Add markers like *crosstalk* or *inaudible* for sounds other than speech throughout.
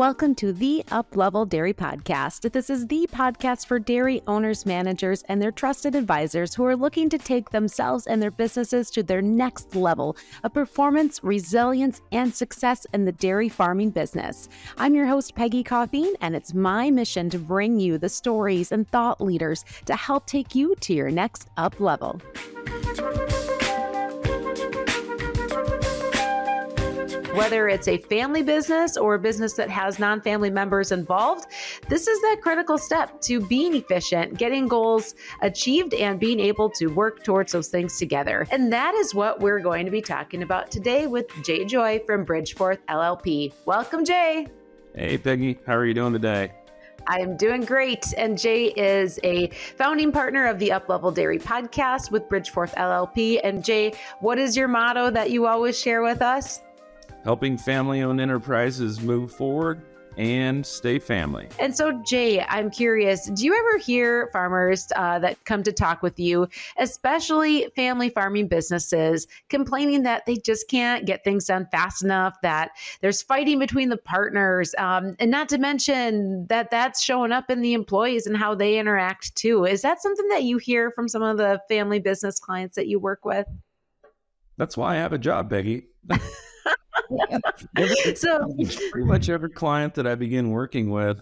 Welcome to the Uplevel Dairy Podcast. This is the podcast for dairy owners, managers, and their trusted advisors who are looking to take themselves and their businesses to their next level of performance, resilience, and success in the dairy farming business. I'm your host, Peggy Coffeen, and it's my mission to bring you the stories and thought leaders to help take you to your next up level. Whether it's a family business or a business that has non family members involved, this is that critical step to being efficient, getting goals achieved, and being able to work towards those things together. And that is what we're going to be talking about today with Jay Joy from Bridgeforth LLP. Welcome, Jay. Hey, Peggy. How are you doing today? I'm doing great. And Jay is a founding partner of the Uplevel Dairy podcast with Bridgeforth LLP. And Jay, what is your motto that you always share with us? Helping family owned enterprises move forward and stay family. And so, Jay, I'm curious do you ever hear farmers uh, that come to talk with you, especially family farming businesses, complaining that they just can't get things done fast enough, that there's fighting between the partners, um, and not to mention that that's showing up in the employees and how they interact too? Is that something that you hear from some of the family business clients that you work with? That's why I have a job, Peggy. *laughs* *laughs* *laughs* so *laughs* pretty much every client that I begin working with,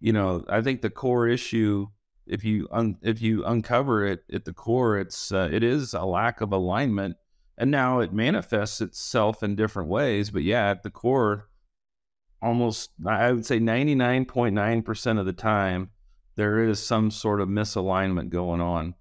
you know, I think the core issue, if you un, if you uncover it at the core, it's uh, it is a lack of alignment, and now it manifests itself in different ways. But yeah, at the core, almost I would say ninety nine point nine percent of the time, there is some sort of misalignment going on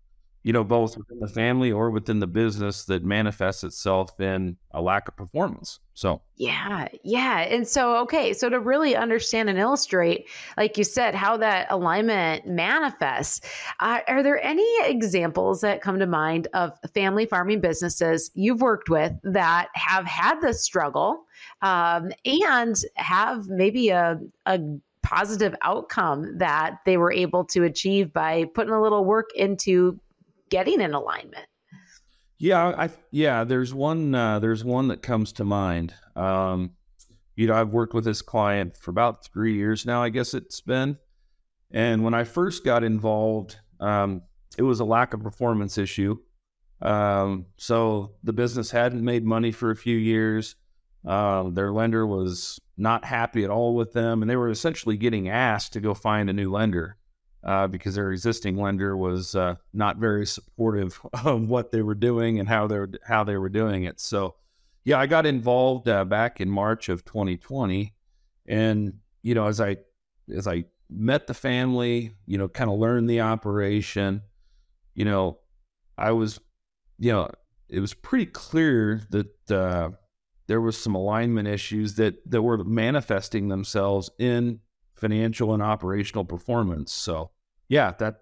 you know, both within the family or within the business that manifests itself in a lack of performance. So, yeah, yeah. And so, okay, so to really understand and illustrate, like you said, how that alignment manifests, uh, are there any examples that come to mind of family farming businesses you've worked with that have had this struggle um, and have maybe a, a positive outcome that they were able to achieve by putting a little work into getting in alignment. Yeah, I yeah, there's one uh, there's one that comes to mind. Um, you know, I've worked with this client for about three years now. I guess it's been, and when I first got involved, um, it was a lack of performance issue. Um, so the business hadn't made money for a few years. Uh, their lender was not happy at all with them, and they were essentially getting asked to go find a new lender uh, because their existing lender was uh, not very supportive *laughs* of what they were doing and how they were, how they were doing it. So, yeah, I got involved uh, back in March of 2020, and you know, as I as I met the family, you know, kind of learned the operation, you know, I was, you know, it was pretty clear that uh, there was some alignment issues that that were manifesting themselves in financial and operational performance. So, yeah, that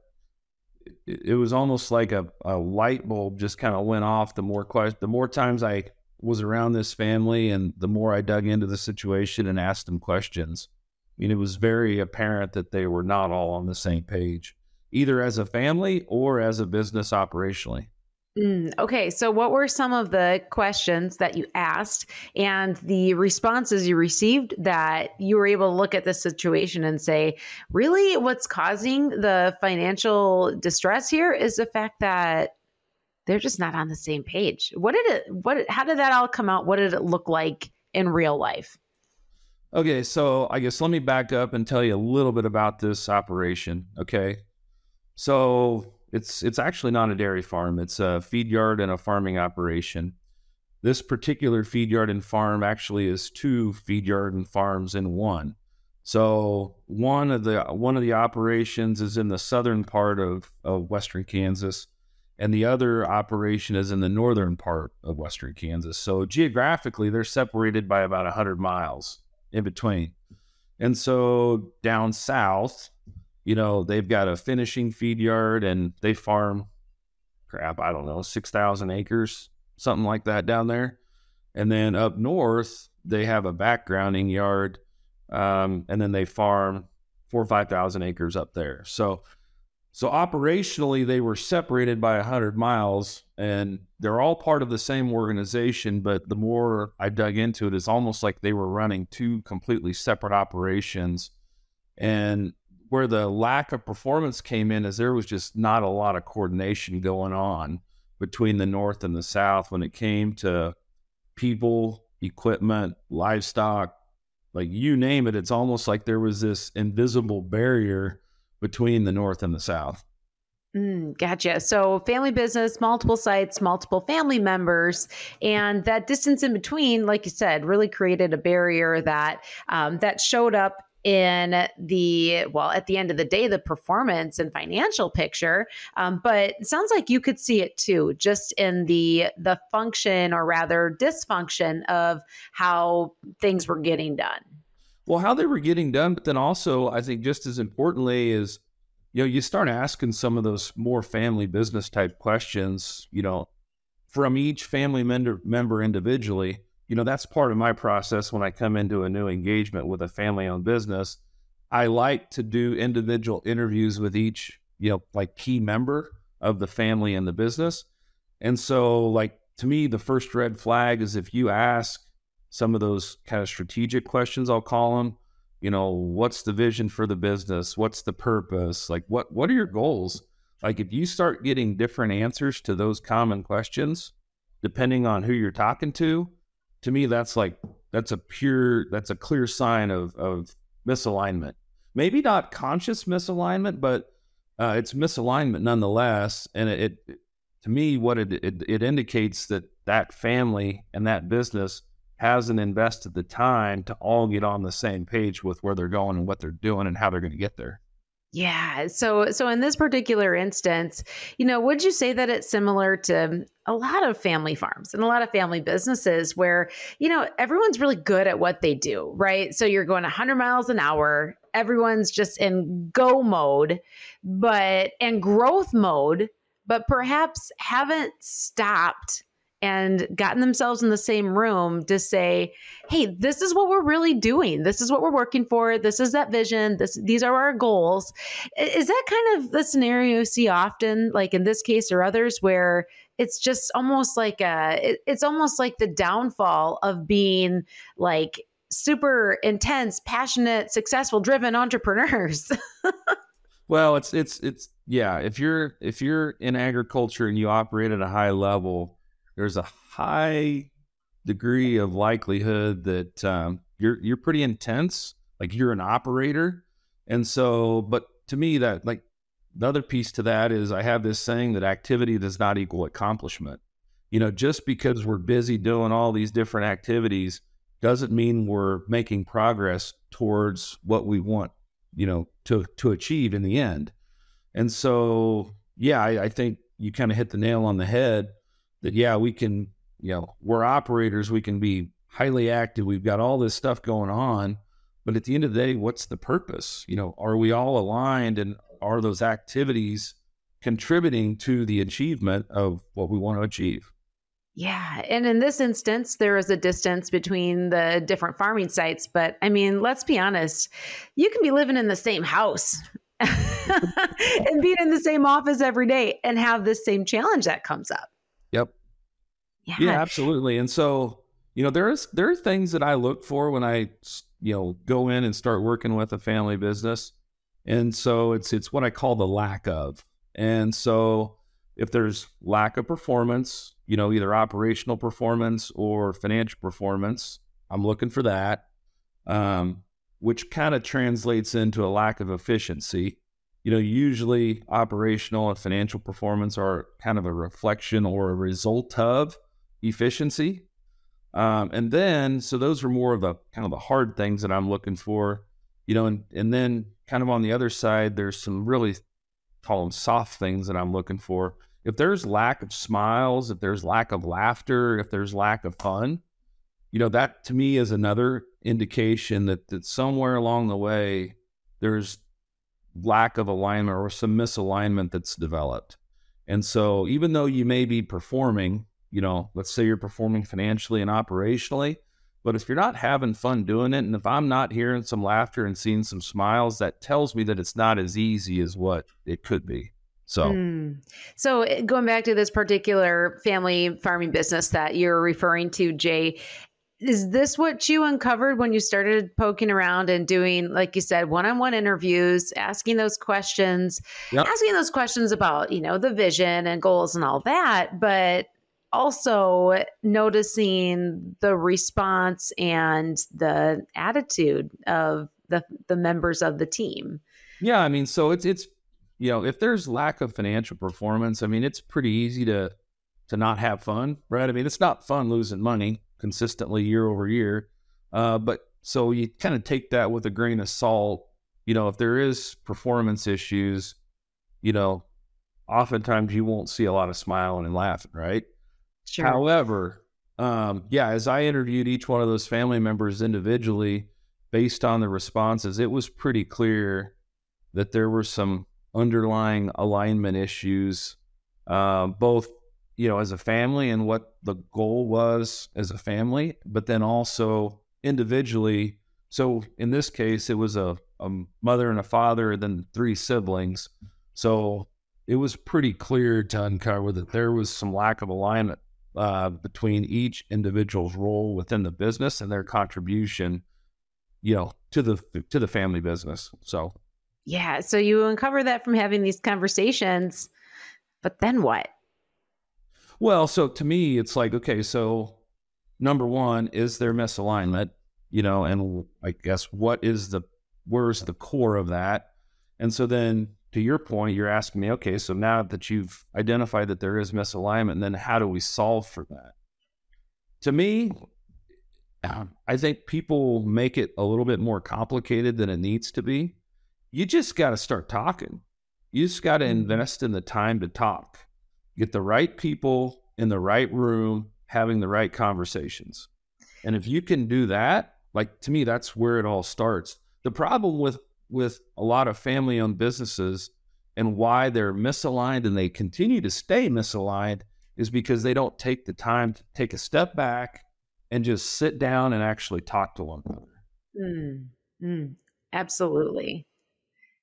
it, it was almost like a, a light bulb just kind of went off. The more questions, the more times I was around this family, and the more I dug into the situation and asked them questions. I mean, it was very apparent that they were not all on the same page, either as a family or as a business operationally. Mm, okay, so what were some of the questions that you asked and the responses you received that you were able to look at the situation and say, really, what's causing the financial distress here is the fact that they're just not on the same page. What did it, what, how did that all come out? What did it look like in real life? Okay, so I guess let me back up and tell you a little bit about this operation. Okay, so it's it's actually not a dairy farm. It's a feed yard and a farming operation. This particular feed yard and farm actually is two feed yard and farms in one. So one of the one of the operations is in the southern part of, of western Kansas, and the other operation is in the northern part of western Kansas. So geographically, they're separated by about hundred miles in between. And so down south, you know, they've got a finishing feed yard and they farm crap, I don't know, 6,000 acres, something like that down there. And then up north, they have a backgrounding yard. Um, and then they farm four or 5,000 acres up there. So So operationally, they were separated by 100 miles and they're all part of the same organization. But the more I dug into it, it's almost like they were running two completely separate operations. And where the lack of performance came in is there was just not a lot of coordination going on between the North and the South when it came to people, equipment, livestock, like you name it. It's almost like there was this invisible barrier between the North and the South. Mm, gotcha. So, family business, multiple sites, multiple family members, and that distance in between, like you said, really created a barrier that um, that showed up in the well at the end of the day the performance and financial picture um, but it sounds like you could see it too just in the the function or rather dysfunction of how things were getting done well, how they were getting done, but then also, I think just as importantly is, you know, you start asking some of those more family business type questions, you know, from each family member, member individually. You know, that's part of my process when I come into a new engagement with a family owned business. I like to do individual interviews with each, you know, like key member of the family and the business. And so, like, to me, the first red flag is if you ask some of those kind of strategic questions, I'll call them. You know, what's the vision for the business? What's the purpose? Like, what what are your goals? Like, if you start getting different answers to those common questions, depending on who you're talking to, to me, that's like that's a pure that's a clear sign of of misalignment. Maybe not conscious misalignment, but uh, it's misalignment nonetheless. And it, it to me, what it, it it indicates that that family and that business hasn't invested the time to all get on the same page with where they're going and what they're doing and how they're going to get there. Yeah. So so in this particular instance, you know, would you say that it's similar to a lot of family farms and a lot of family businesses where, you know, everyone's really good at what they do, right? So you're going 100 miles an hour, everyone's just in go mode, but and growth mode, but perhaps haven't stopped and gotten themselves in the same room to say, "Hey, this is what we're really doing. This is what we're working for. This is that vision. This these are our goals." Is that kind of the scenario you see often, like in this case or others, where it's just almost like a, it, it's almost like the downfall of being like super intense, passionate, successful, driven entrepreneurs. *laughs* well, it's it's it's yeah. If you're if you're in agriculture and you operate at a high level there's a high degree of likelihood that um, you're you're pretty intense, like you're an operator, and so. But to me, that like the other piece to that is I have this saying that activity does not equal accomplishment. You know, just because we're busy doing all these different activities doesn't mean we're making progress towards what we want, you know, to to achieve in the end. And so, yeah, I, I think you kind of hit the nail on the head that yeah we can you know we're operators we can be highly active we've got all this stuff going on but at the end of the day what's the purpose you know are we all aligned and are those activities contributing to the achievement of what we want to achieve yeah. And in this instance, there is a distance between the different farming sites. But I mean, let's be honest, you can be living in the same house *laughs* and being in the same office every day and have this same challenge that comes up. Yep. Yeah. yeah, absolutely. And so, you know, there is there are things that I look for when I, you know, go in and start working with a family business. And so it's it's what I call the lack of. And so if there's lack of performance, you know, either operational performance or financial performance, I'm looking for that. Um, which kind of translates into a lack of efficiency you know, usually operational and financial performance are kind of a reflection or a result of efficiency. Um, and then, so those are more of the kind of the hard things that I'm looking for, you know, and, and then kind of on the other side, there's some really call them soft things that I'm looking for. If there's lack of smiles, if there's lack of laughter, if there's lack of fun, you know, that to me is another indication that, that somewhere along the way, there's lack of alignment or some misalignment that's developed. And so, even though you may be performing, you know, let's say you're performing financially and operationally, But if you're not having fun doing it, and if I'm not hearing some laughter and seeing some smiles, that tells me that it's not as easy as what it could be. So, mm. so eh, going back to this particular family farming business that you're referring to, Jay, is this what you uncovered when you started poking around and doing like you said one-on-one interviews asking those questions yep. asking those questions about you know the vision and goals and all that but also noticing the response and the attitude of the the members of the team? Yeah i mean so it's it's you know if there's lack of financial performance i mean it's pretty easy to to not have fun right? I mean it's not fun losing money consistently year over year. Uh, but so you kind of take that with a grain of salt. You know, if there is performance issues, you know, oftentimes you won't see a lot of smiling and laughing, right? Sure. However, um, yeah, as I interviewed each one of those family members individually, based on the responses, it was pretty clear that there were some underlying alignment issues, uh, both you know, as a family and what the goal was as a family, but then also individually. So in this case, it was a, a mother and a father, and then three siblings. So it was pretty clear to uncover that there was some lack of alignment uh, between each individual's role within the business and their contribution, you know, to the to the family business. So, yeah. So you uncover that from having these conversations, but then what? Well, so to me, it's like, okay, so number one, is there misalignment? You know, and I guess what is the, where's the core of that? And so then to your point, you're asking me, okay, so now that you've identified that there is misalignment, then how do we solve for that? To me, I think people make it a little bit more complicated than it needs to be. You just got to start talking. You just got to mm-hmm. invest in the time to talk get the right people in the right room having the right conversations. And if you can do that, like to me that's where it all starts. The problem with with a lot of family owned businesses and why they're misaligned and they continue to stay misaligned is because they don't take the time to take a step back and just sit down and actually talk to one another. Mm, mm, absolutely.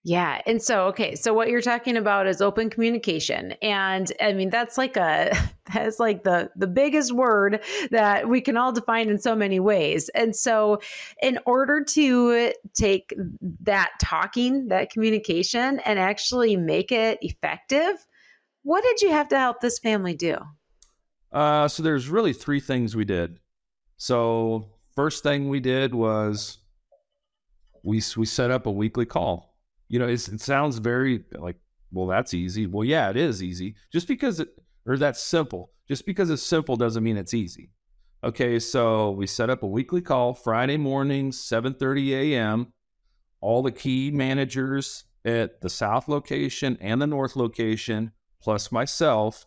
Yeah. And so, okay. So what you're talking about is open communication. And I mean, that's like a, *laughs* that's like the, the biggest word that we can all define in so many ways. And so in order to take that talking, that communication and actually make it effective, what did you have to help this family do? Uh, so there's really three things we did. So first thing we did was we, we set up a weekly call you know, it sounds very like, well, that's easy. Well, yeah, it is easy. Just because it, or that's simple. Just because it's simple doesn't mean it's easy. Okay, so we set up a weekly call Friday morning, 7:30 a.m. All the key managers at the south location and the north location, plus myself,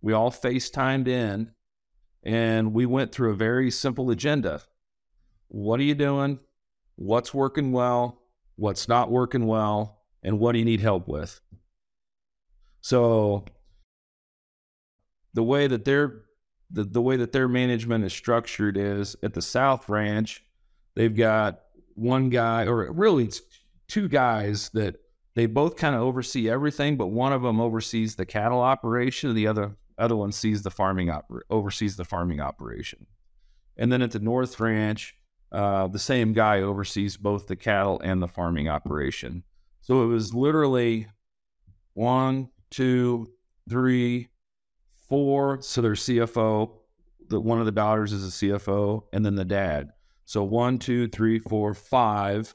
we all FaceTimed in and we went through a very simple agenda. What are you doing? What's working well? What's not working well, and what do you need help with. So the way that their the, the way that their management is structured is at the South Ranch, they've got one guy, or really it's two guys that they both kind of oversee everything, but one of them oversees the cattle operation, and the other other one sees the farming oper- oversees the farming operation. And then at the North Ranch, uh, the same guy oversees both the cattle and the farming operation. So it was literally one, two, three, four. So their CFO, the one of the daughters is a CFO, and then the dad. So one, two, three, four, five.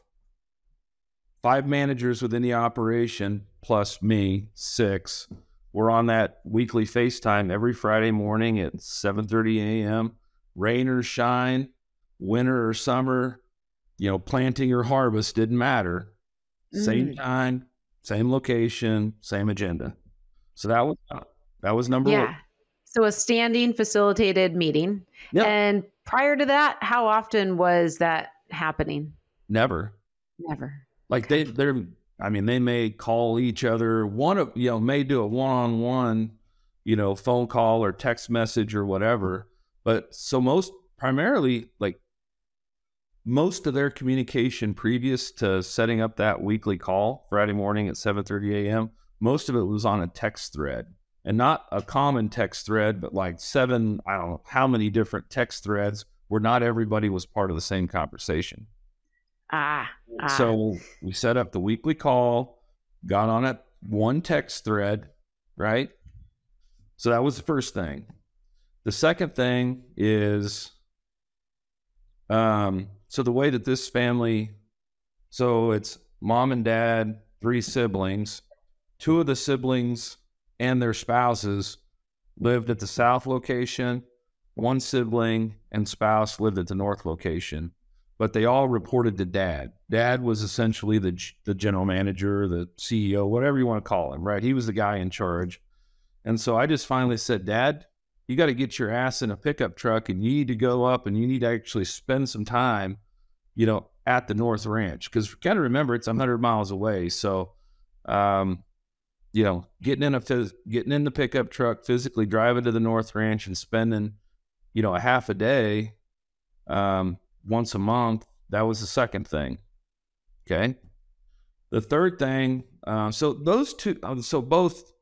Five managers within the operation plus me, six. We're on that weekly FaceTime every Friday morning at 7:30 a.m. Rain or shine, winter or summer, you know, planting or harvest didn't matter. Mm. Same time, same location, same agenda. So that was that was number yeah. one. So a standing facilitated meeting. Yep. And prior to that, how often was that happening? Never. Never. Like okay. they they're I mean, they may call each other one of you know, may do a one on one, you know, phone call or text message or whatever. But so most primarily like most of their communication previous to setting up that weekly call Friday morning at 7:30 a.m. Most of it was on a text thread, and not a common text thread, but like seven, I don't know how many different text threads where not everybody was part of the same conversation. Ah, ah. So we set up the weekly call, got on it one text thread, right? So that was the first thing. The second thing is um so the way that this family so it's mom and dad, three siblings. Two of the siblings and their spouses lived at the south location. One sibling and spouse lived at the north location but they all reported to dad. Dad was essentially the the general manager, the CEO, whatever you want to call him, right? He was the guy in charge. And so I just finally said, "Dad, you got to get your ass in a pickup truck and you need to go up and you need to actually spend some time, you know, at the North Ranch because got to remember it's 100 miles away. So, um, you know, getting in a phys- getting in the pickup truck, physically driving to the North Ranch and spending, you know, a half a day, um, once a month. That was the second thing. Okay. The third thing, uh, so those two, uh, so both,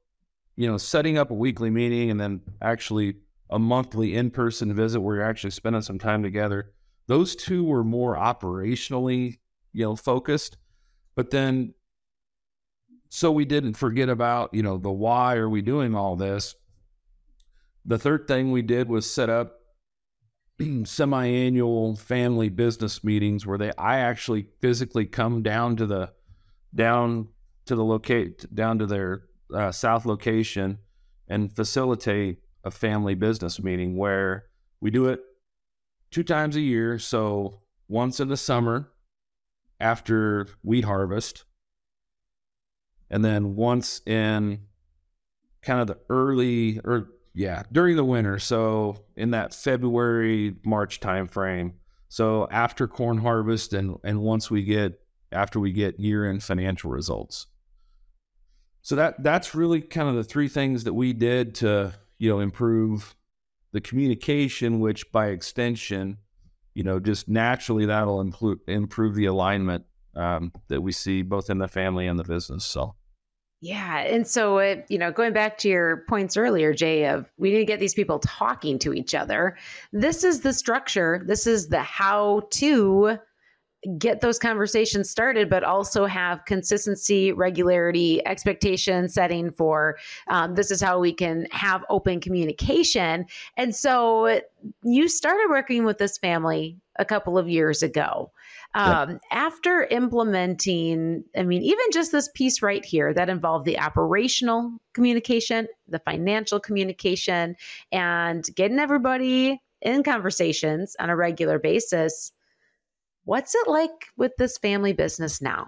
you know, setting up a weekly meeting and then actually a monthly in person visit where you're actually spending some time together, those two were more operationally, you know, focused. But then, so we didn't forget about, you know, the why are we doing all this? The third thing we did was set up *clears throat* semi-annual family business meetings where they I actually physically come down to the down to the locate down to their uh, south location and facilitate a family business meeting where we do it two times a year so once in the summer after wheat harvest and then once in kind of the early or yeah, during the winter. So in that February March timeframe. So after corn harvest and and once we get after we get year end financial results. So that that's really kind of the three things that we did to you know improve the communication, which by extension, you know, just naturally that'll improve improve the alignment um, that we see both in the family and the business. So. Yeah. And so, it, you know, going back to your points earlier, Jay, of we need to get these people talking to each other. This is the structure, this is the how to get those conversations started, but also have consistency, regularity, expectation setting for um, this is how we can have open communication. And so you started working with this family a couple of years ago. Um, yep. After implementing, I mean, even just this piece right here that involved the operational communication, the financial communication, and getting everybody in conversations on a regular basis. What's it like with this family business now?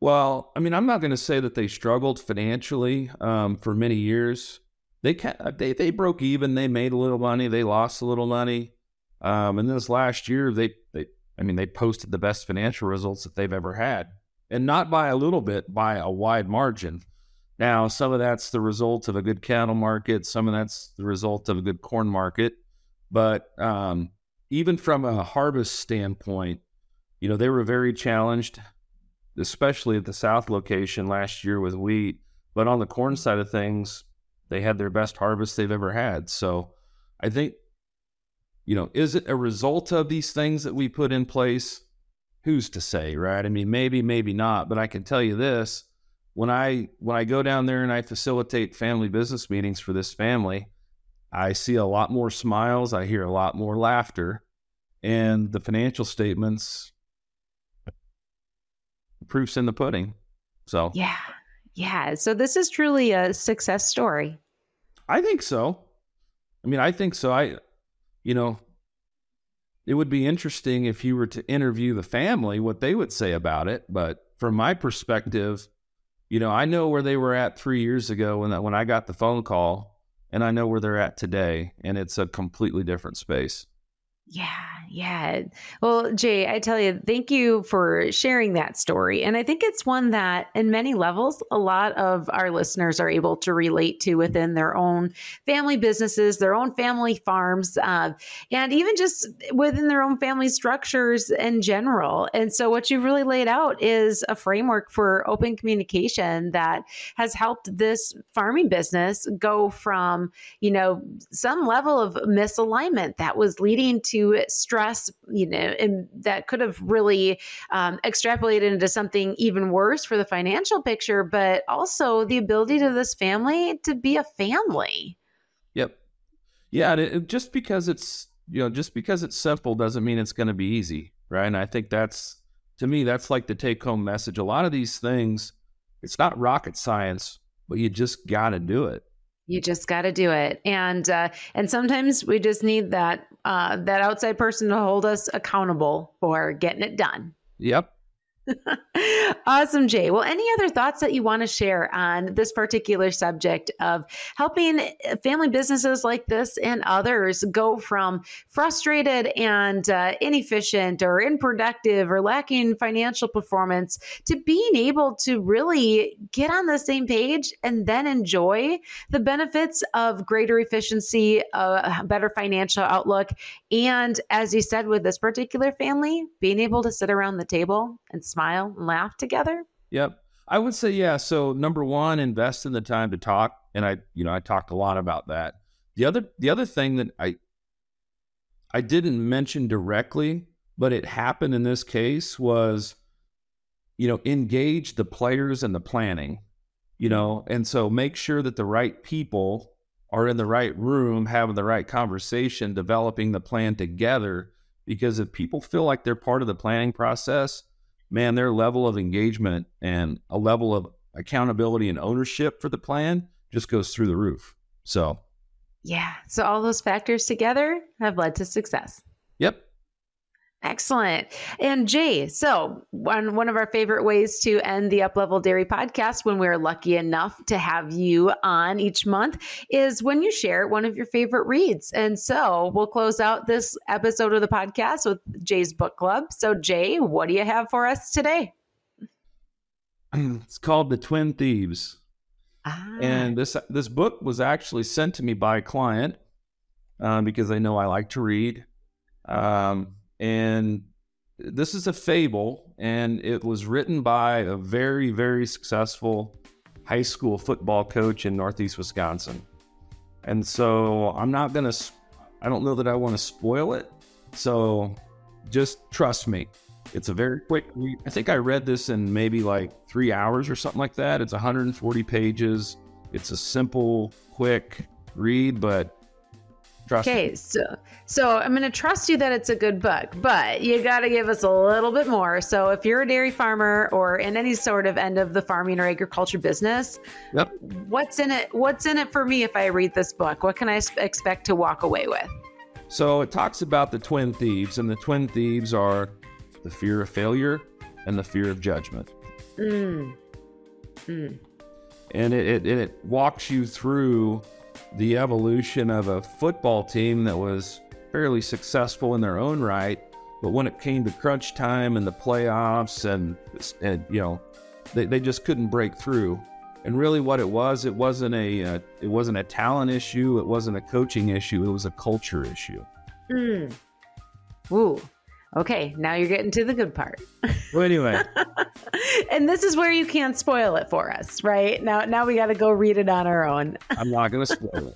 Well, I mean, I'm not going to say that they struggled financially um, for many years. They, they they broke even. They made a little money. They lost a little money. Um, and this last year, they they I mean, they posted the best financial results that they've ever had, and not by a little bit, by a wide margin. Now, some of that's the result of a good cattle market, some of that's the result of a good corn market. But um, even from a harvest standpoint, you know, they were very challenged, especially at the south location last year with wheat. But on the corn side of things, they had their best harvest they've ever had. So I think you know, is it a result of these things that we put in place? Who's to say, right? I mean, maybe, maybe not, but I can tell you this. When I when I go down there and I facilitate family business meetings for this family, I see a lot more smiles, I hear a lot more laughter, and the financial statements proofs in the pudding. So Yeah. Yeah. So this is truly a success story. I think so. I mean, I think so. I you know, it would be interesting if you were to interview the family what they would say about it. But from my perspective, you know, I know where they were at three years ago when when I got the phone call, and I know where they're at today, and it's a completely different space. Yeah, yeah. Well, Jay, I tell you, thank you for sharing that story. And I think it's one that, in many levels, a lot of our listeners are able to relate to within their own family businesses, their own family farms, uh, and even just within their own family structures in general. And so, what you've really laid out is a framework for open communication that has helped this farming business go from, you know, some level of misalignment that was leading to to stress, you know, and that could have really um, extrapolated into something even worse for the financial picture, but also the ability to this family to be a family. Yep. Yeah. It, just because it's, you know, just because it's simple doesn't mean it's going to be easy. Right. And I think that's, to me, that's like the take home message. A lot of these things, it's not rocket science, but you just got to do it. You just got to do it, and uh, and sometimes we just need that uh, that outside person to hold us accountable for getting it done. Yep. *laughs* awesome, Jay. Well, any other thoughts that you want to share on this particular subject of helping family businesses like this and others go from frustrated and uh, inefficient or unproductive or lacking financial performance to being able to really get on the same page and then enjoy the benefits of greater efficiency, a better financial outlook, and as you said with this particular family, being able to sit around the table and smile and laugh together? Yep. I would say yeah. So number one, invest in the time to talk. And I, you know, I talked a lot about that. The other the other thing that I I didn't mention directly, but it happened in this case was, you know, engage the players and the planning, you know, and so make sure that the right people are in the right room having the right conversation, developing the plan together. Because if people feel like they're part of the planning process, man, their level of engagement and a level of accountability and ownership for the plan just goes through the roof. So, yeah. So, all those factors together have led to success. Yep. Excellent. And Jay, so one, one of our favorite ways to end the Uplevel Dairy podcast when we're lucky enough to have you on each month is when you share one of your favorite reads. And so we'll close out this episode of the podcast with Jay's book club. So, Jay, what do you have for us today? It's called The Twin Thieves. Ah. And this this book was actually sent to me by a client um, because they know I like to read. Um, and this is a fable, and it was written by a very, very successful high school football coach in Northeast Wisconsin. And so I'm not going to, I don't know that I want to spoil it. So just trust me. It's a very quick read. I think I read this in maybe like three hours or something like that. It's 140 pages. It's a simple, quick read, but Trust okay, so so I'm going to trust you that it's a good book, but you got to give us a little bit more. So if you're a dairy farmer or in any sort of end of the farming or agriculture business, yep. what's in it? What's in it for me if I read this book? What can I expect to walk away with? So it talks about the twin thieves, and the twin thieves are the fear of failure and the fear of judgment. Mm. Mm. And it, it, it walks you through the evolution of a football team that was fairly successful in their own right, but when it came to crunch time and the playoffs and, and you know, they, they just couldn't break through. And really, what it was, it wasn't a uh, it wasn't a talent issue, it wasn't a coaching issue, it was a culture issue. Mm. Ooh, Okay, now you're getting to the good part. *laughs* Well, anyway. and this is where you can't spoil it for us, right? Now now we got to go read it on our own. I'm not going to spoil it.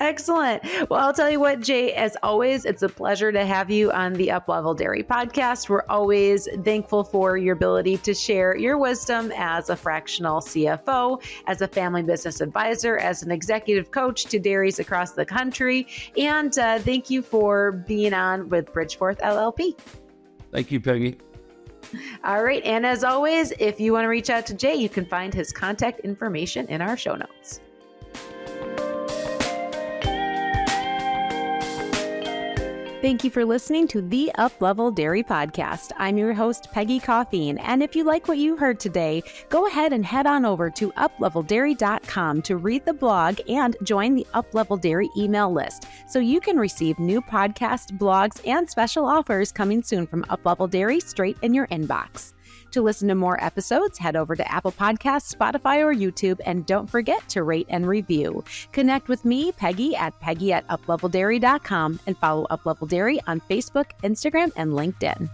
Excellent. Well, I'll tell you what, Jay, as always, it's a pleasure to have you on the Uplevel Dairy podcast. We're always thankful for your ability to share your wisdom as a fractional CFO, as a family business advisor, as an executive coach to dairies across the country. And uh, thank you for being on with Bridgeforth LLP. Thank you, Peggy. All right. And as always, if you want to reach out to Jay, you can find his contact information in our show notes. Thank you for listening to the Uplevel Dairy Podcast. I'm your host, Peggy Coffeen. And if you like what you heard today, go ahead and head on over to upleveldairy.com to read the blog and join the Uplevel Dairy email list so you can receive new podcasts, blogs, and special offers coming soon from Uplevel Dairy straight in your inbox. To listen to more episodes, head over to Apple Podcasts, Spotify, or YouTube, and don't forget to rate and review. Connect with me, Peggy, at peggy at upleveldairy.com and follow Uplevel Dairy on Facebook, Instagram, and LinkedIn.